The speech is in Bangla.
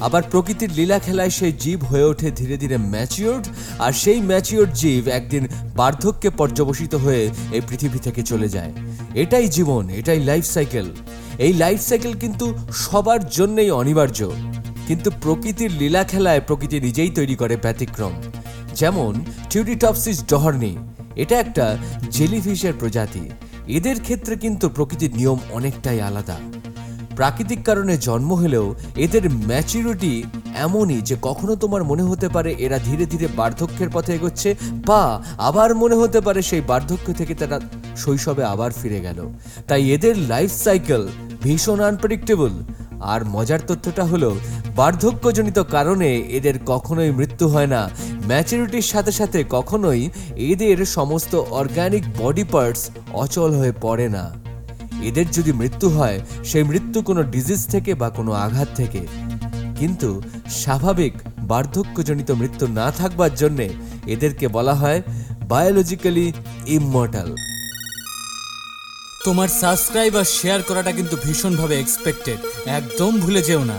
আবার প্রকৃতির লীলা খেলায় সেই জীব হয়ে ওঠে ধীরে ধীরে ম্যাচিওর্ড আর সেই ম্যাচিওর্ড জীব একদিন বার্ধক্যে পর্যবসিত হয়ে এই পৃথিবী থেকে চলে যায়। এটাই জীবন, এটাই লাইফ সাইকেল এই লাইফ সাইকেল কিন্তু সবার জন্যই অনিবার্য। কিন্তু প্রকৃতির লীলা খেলায় প্রকৃতি নিজেই তৈরি করে ব্যতিক্রম। যেমন টিউরিটপসিস ডহর্নি এটা একটা জেলিফিশের প্রজাতি। এদের ক্ষেত্রে কিন্তু প্রকৃতির নিয়ম অনেকটাই আলাদা। প্রাকৃতিক কারণে জন্ম হলেও এদের ম্যাচুরিটি এমনই যে কখনো তোমার মনে হতে পারে এরা ধীরে ধীরে বার্ধক্যের পথে এগোচ্ছে বা আবার মনে হতে পারে সেই বার্ধক্য থেকে তারা শৈশবে আবার ফিরে গেল। তাই এদের লাইফ সাইকেল ভীষণ আনপ্রেডিক্টেবল আর মজার তথ্যটা হলো, বার্ধক্যজনিত কারণে এদের কখনোই মৃত্যু হয় না। ম্যাচুরিটির সাথে সাথে কখনোই এদের সমস্ত অর্গানিক বডি পার্টস অচল হয়ে পড়ে না। এদের যদি মৃত্যু হয়, সেই মৃত্যু কোনো ডিজিজ থেকে বা কোনো আঘাত থেকে। কিন্তু স্বাভাবিক বার্ধক্যজনিত মৃত্যু না থাকবার জন্যে এদেরকে বলা হয় বায়োলজিক্যালি ইমমর্টাল তোমার সাবস্ক্রাইব আর শেয়ার করাটা কিন্তু ভীষণভাবে এক্সপেক্টেড একদম ভুলে যেও না।